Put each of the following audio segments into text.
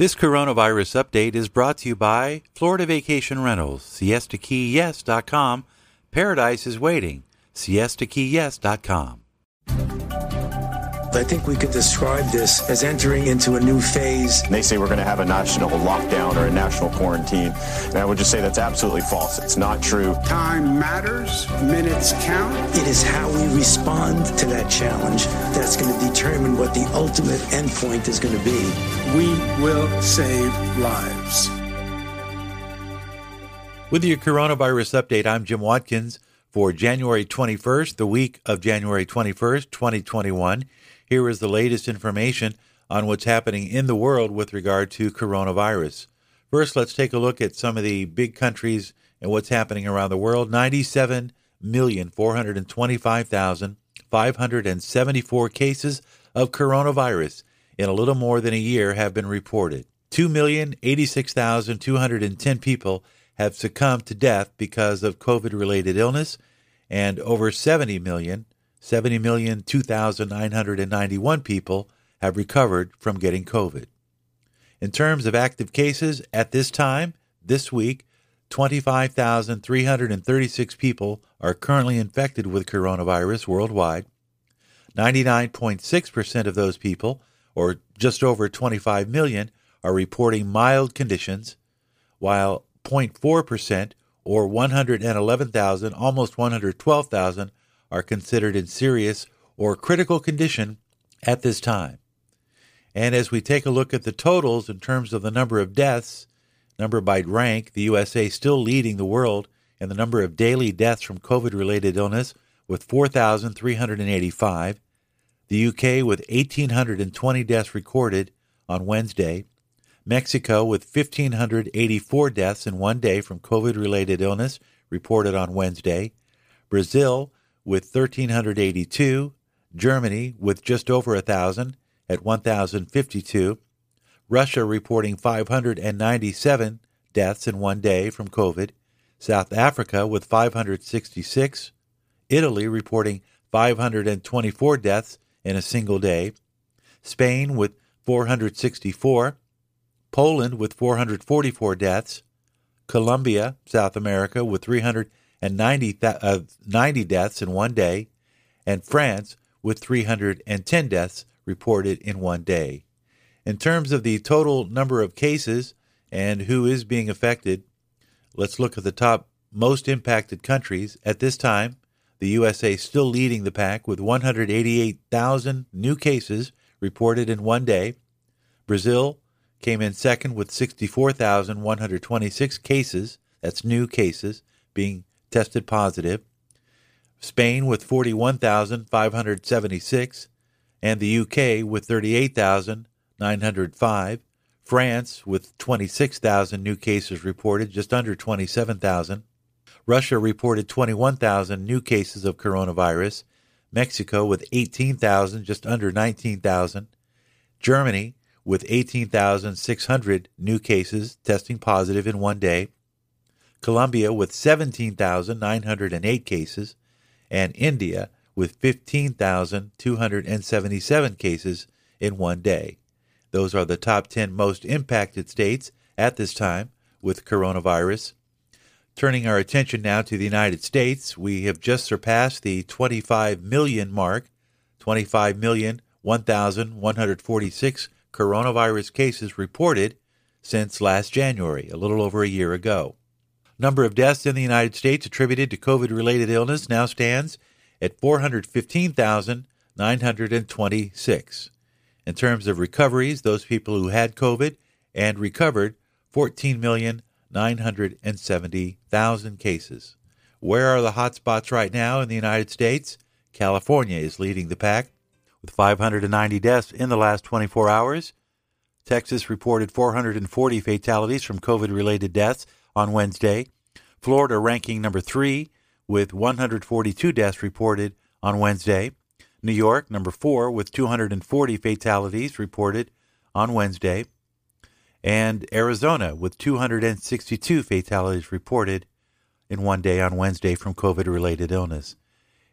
This coronavirus update is brought to you by Florida Vacation Rentals, siestakeyes.com. Paradise is waiting, siestakeyes.com. I think we could describe this as entering into a new phase. They say we're going to have a national lockdown or a national quarantine. And I would just say that's absolutely false. It's not true. Time matters, minutes count. It is how we respond to that challenge that's going to determine what the ultimate endpoint is going to be. We will save lives. With your coronavirus update, I'm Jim Watkins for January 21st, the week of January 21st, 2021. Here is the latest information on what's happening in the world with regard to coronavirus. First, let's take a look at some of the big countries and what's happening around the world. 97,425,574 cases of coronavirus in a little more than a year have been reported. 2,086,210 people have succumbed to death because of COVID related illness, and over 70 million 70,002,991 people have recovered from getting COVID. In terms of active cases, at this time, this week, 25,336 people are currently infected with coronavirus worldwide. 99.6% of those people, or just over 25 million, are reporting mild conditions, while 0.4%, or 111,000, almost 112,000, are considered in serious or critical condition at this time. And as we take a look at the totals in terms of the number of deaths, number by rank, the USA still leading the world in the number of daily deaths from COVID related illness with 4,385. The UK with 1,820 deaths recorded on Wednesday. Mexico with 1,584 deaths in one day from COVID related illness reported on Wednesday. Brazil with 1,382, Germany with just over 1,000 at 1,052, Russia reporting 597 deaths in one day from COVID, South Africa with 566, Italy reporting 524 deaths in a single day, Spain with 464, Poland with 444 deaths, Colombia, South America with 300 and 90, uh, 90 deaths in one day, and France with 310 deaths reported in one day. In terms of the total number of cases and who is being affected, let's look at the top most impacted countries. At this time, the USA still leading the pack with 188,000 new cases reported in one day. Brazil came in second with 64,126 cases, that's new cases, being tested positive, Spain with 41,576, and the UK with 38,905, France with 26,000 new cases reported, just under 27,000. Russia reported 21,000 new cases of coronavirus, Mexico with 18,000, just under 19,000, Germany with 18,600 new cases testing positive in one day, Colombia with 17,908 cases, and India with 15,277 cases in one day. Those are the top 10 most impacted states at this time with coronavirus. Turning our attention now to the United States, we have just surpassed the 25 million mark, 25 million 1,146 coronavirus cases reported since last January, a little over a year ago. Number of deaths in the United States attributed to COVID related illness now stands at 415,926. In terms of recoveries, those people who had COVID and recovered, 14,970,000 cases. Where are the hot spots right now in the United States? California is leading the pack with 590 deaths in the last 24 hours. Texas reported 440 fatalities from COVID related deaths on Wednesday. Florida ranking number three with 142 deaths reported on Wednesday. New York, number four, with 240 fatalities reported on Wednesday. And Arizona, with 262 fatalities reported in one day on Wednesday from COVID related illness.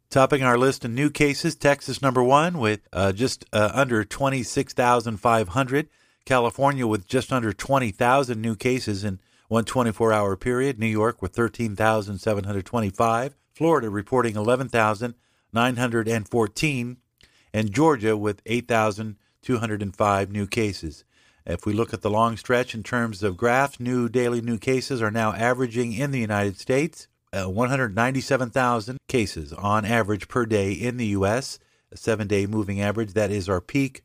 Topping our list of new cases, Texas, number one, with uh, just uh, under 26,500. California with just under 20,000 new cases in one 24 hour period. New York with 13,725. Florida reporting 11,914. And Georgia with 8,205 new cases. If we look at the long stretch in terms of graphs, new daily new cases are now averaging in the United States uh, 197,000 cases on average per day in the U.S., a seven day moving average. That is our peak.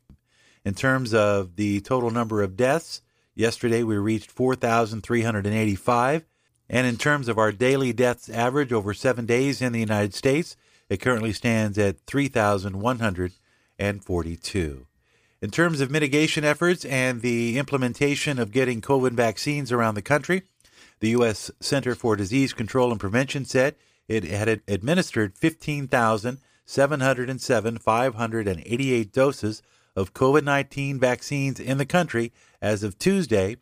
In terms of the total number of deaths, yesterday we reached 4,385. And in terms of our daily deaths average over seven days in the United States, it currently stands at 3,142. In terms of mitigation efforts and the implementation of getting COVID vaccines around the country, the U.S. Center for Disease Control and Prevention said it had administered 15,707 588 doses of COVID 19 vaccines in the country as of Tuesday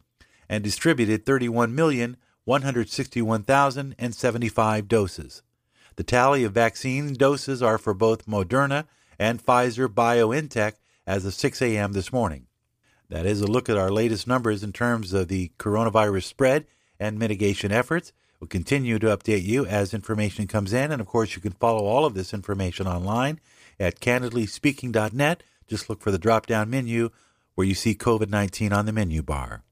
and distributed 31,161,075 doses. The tally of vaccine doses are for both Moderna and Pfizer BioNTech as of 6 a.m. this morning. That is a look at our latest numbers in terms of the coronavirus spread and mitigation efforts. We'll continue to update you as information comes in. And of course, you can follow all of this information online at candidlyspeaking.net. Just look for the drop down menu where you see COVID 19 on the menu bar.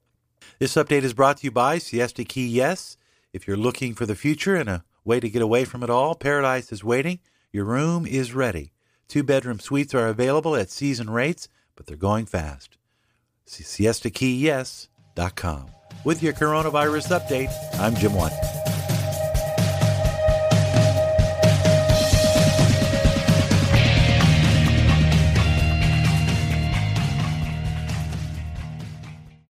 This update is brought to you by Siesta Key Yes. If you're looking for the future and a way to get away from it all, paradise is waiting. Your room is ready. Two bedroom suites are available at season rates, but they're going fast. SiestaKeyYes.com. With your coronavirus update, I'm Jim One.